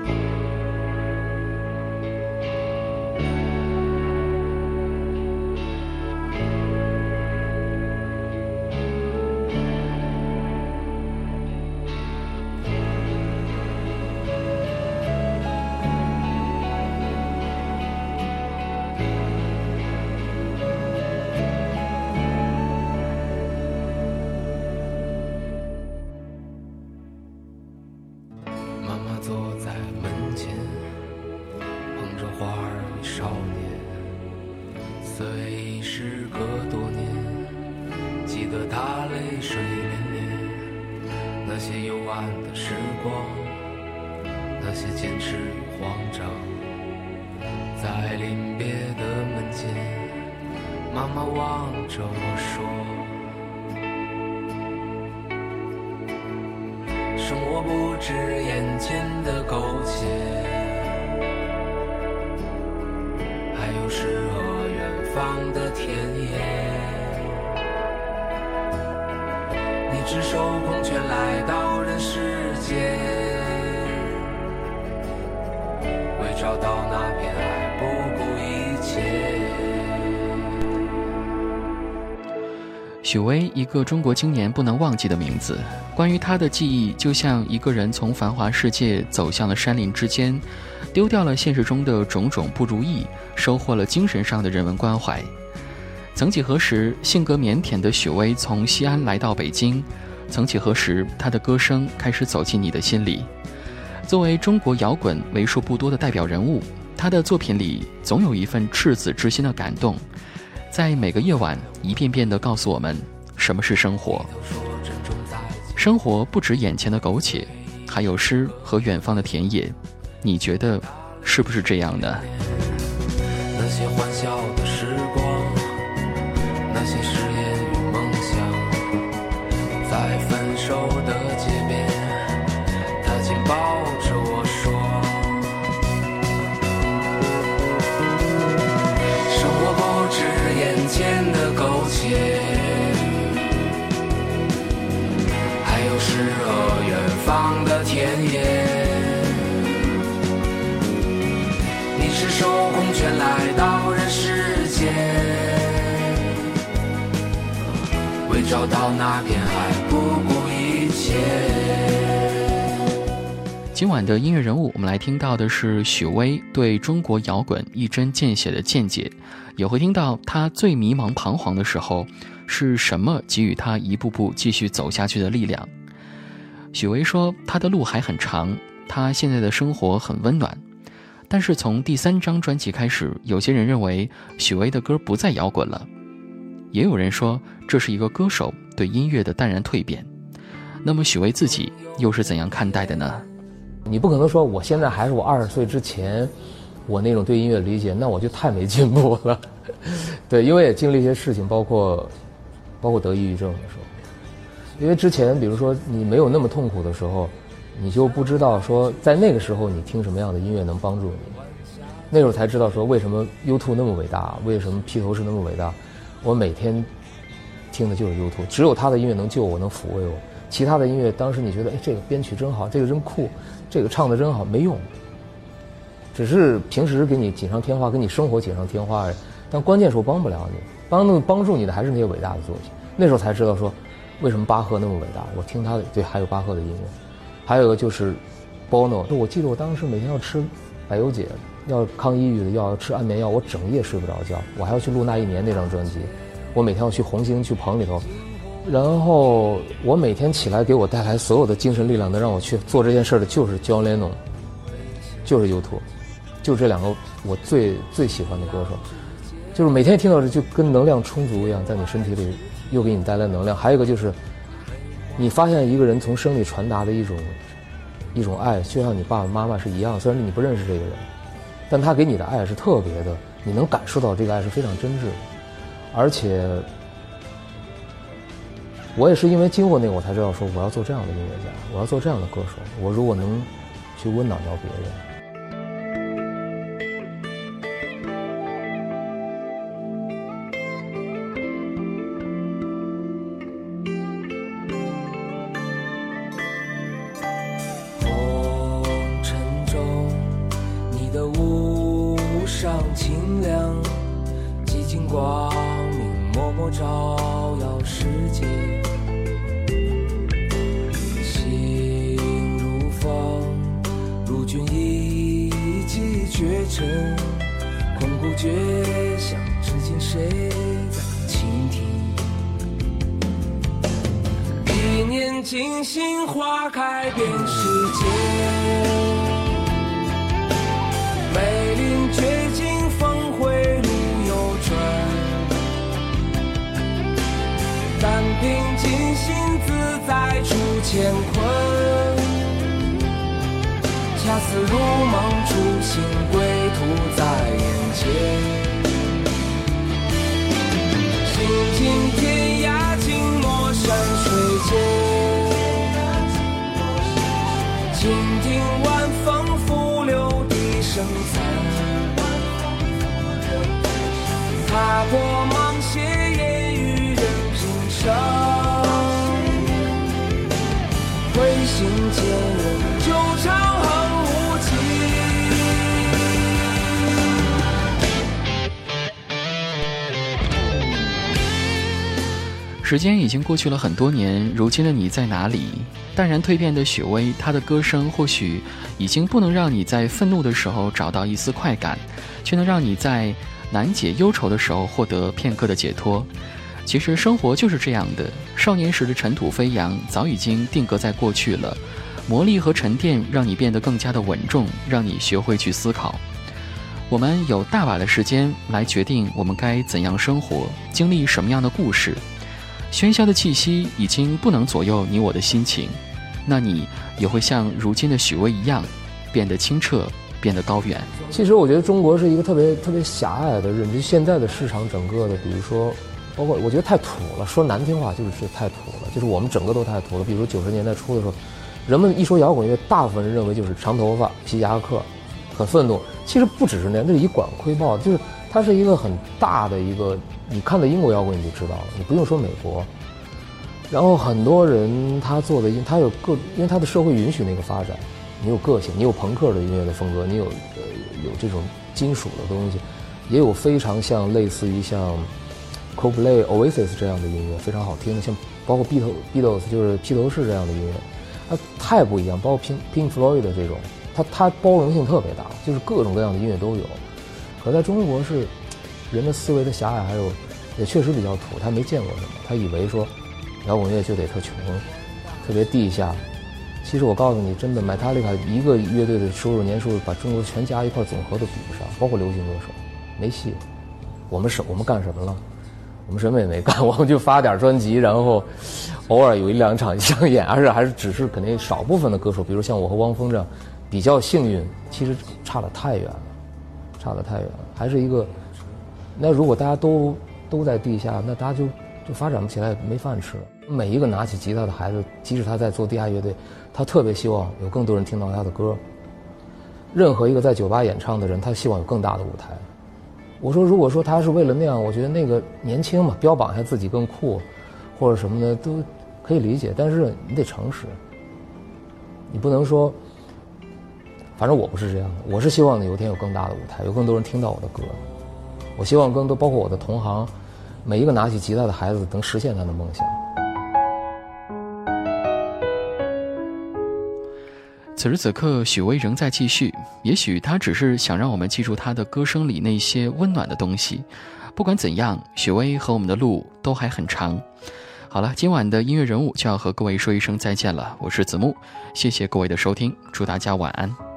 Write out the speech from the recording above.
Bye. 虽时隔多年，记得他泪水涟涟，那些幽暗的时光，那些坚持与慌张，在临别的门前，妈妈望着我说：“生活不止眼前的苟且。”的田野，你赤手空拳来到人世间，为找到那片爱。许巍，一个中国青年不能忘记的名字。关于他的记忆，就像一个人从繁华世界走向了山林之间，丢掉了现实中的种种不如意，收获了精神上的人文关怀。曾几何时，性格腼腆的许巍从西安来到北京。曾几何时，他的歌声开始走进你的心里。作为中国摇滚为数不多的代表人物，他的作品里总有一份赤子之心的感动，在每个夜晚一遍遍地告诉我们什么是生活。生活不止眼前的苟且，还有诗和远方的田野。你觉得是不是这样呢？那些欢笑的时光，那些誓言与梦想，在分手找到那片海不顾一切。今晚的音乐人物，我们来听到的是许巍对中国摇滚一针见血的见解，也会听到他最迷茫彷徨的时候是什么给予他一步步继续走下去的力量。许巍说：“他的路还很长，他现在的生活很温暖。”但是从第三张专辑开始，有些人认为许巍的歌不再摇滚了，也有人说这是一个歌手对音乐的淡然蜕变。那么许巍自己又是怎样看待的呢？你不可能说我现在还是我二十岁之前，我那种对音乐的理解，那我就太没进步了。对，因为也经历一些事情，包括包括得抑郁症的时候，因为之前比如说你没有那么痛苦的时候。你就不知道说，在那个时候你听什么样的音乐能帮助你，那时候才知道说为什么 U2 那么伟大，为什么披头士那么伟大。我每天听的就是 U2，只有他的音乐能救我，能抚慰我。其他的音乐，当时你觉得哎，这个编曲真好，这个真酷，这个唱的真好，没用。只是平时给你锦上添花，给你生活锦上添花而已，但关键是我帮不了你，帮能帮助你的还是那些伟大的作品。那时候才知道说，为什么巴赫那么伟大。我听他的，对，还有巴赫的音乐。还有个就是 Bono，我记得我当时每天要吃白油姐，要抗抑郁的，要吃安眠药，我整夜睡不着觉。我还要去录那一年那张专辑，我每天要去红星去棚里头，然后我每天起来给我带来所有的精神力量，能让我去做这件事的，就是 John Lennon，就是 U2，就这两个我最最喜欢的歌手，就是每天听到的就跟能量充足一样，在你身体里又给你带来能量。还有一个就是。你发现一个人从生里传达的一种一种爱，就像你爸爸妈妈是一样。虽然你不认识这个人，但他给你的爱是特别的，你能感受到这个爱是非常真挚的。而且，我也是因为经过那个，我才知道说我要做这样的音乐家，我要做这样的歌手。我如果能去温暖到别人。上清凉，寂静光明默默照耀世界。心如风，如君一骑绝尘，空谷绝响，至今谁在倾听？一念惊心，花开遍世界。心，自在出乾坤。恰似如梦初醒，归途在时间已经过去了很多年，如今的你在哪里？淡然蜕变的许巍，他的歌声或许已经不能让你在愤怒的时候找到一丝快感，却能让你在难解忧愁的时候获得片刻的解脱。其实生活就是这样的，少年时的尘土飞扬早已经定格在过去了，磨砺和沉淀让你变得更加的稳重，让你学会去思考。我们有大把的时间来决定我们该怎样生活，经历什么样的故事。喧嚣的气息已经不能左右你我的心情，那你也会像如今的许巍一样，变得清澈，变得高远。其实我觉得中国是一个特别特别狭隘的认知，现在的市场整个的，比如说，包括我觉得太土了，说难听话就是太土了，就是我们整个都太土了。比如九十年代初的时候，人们一说摇滚乐，大部分人认为就是长头发、皮夹克，很愤怒。其实不只是那样，这是以管窥豹，就是它是一个很大的一个。你看到英国摇滚你就知道了，你不用说美国。然后很多人他做的音，他有各，因为他的社会允许那个发展，你有个性，你有朋克的音乐的风格，你有呃有这种金属的东西，也有非常像类似于像 Coldplay、Oasis 这样的音乐，非常好听的，像包括 Beatles、Beatles 就是披头士这样的音乐，它太不一样。包括 Pink Pink Floyd 的这种，它它包容性特别大，就是各种各样的音乐都有。可在中国是。人的思维的狭隘，还有也确实比较土。他没见过什么，他以为说摇滚乐就得特穷，特别地下。其实我告诉你，真的，Metallica 一个乐队的收入年收入，把中国全加一块总和都比不上，包括流行歌手，没戏。我们什我们干什么了？我们什么也没干，我们就发点专辑，然后偶尔有一两场商演，而且还是只是肯定少部分的歌手，比如像我和汪峰这样比较幸运。其实差的太远了，差得太远了，还是一个。那如果大家都都在地下，那大家就就发展不起来，没饭吃。每一个拿起吉他的孩子，即使他在做地下乐队，他特别希望有更多人听到他的歌。任何一个在酒吧演唱的人，他希望有更大的舞台。我说，如果说他是为了那样，我觉得那个年轻嘛，标榜一下自己更酷，或者什么的都可以理解。但是你得诚实，你不能说，反正我不是这样的。我是希望有一天有更大的舞台，有更多人听到我的歌。我希望更多，包括我的同行，每一个拿起吉他的孩子，能实现他的梦想。此时此刻，许巍仍在继续。也许他只是想让我们记住他的歌声里那些温暖的东西。不管怎样，许巍和我们的路都还很长。好了，今晚的音乐人物就要和各位说一声再见了。我是子木，谢谢各位的收听，祝大家晚安。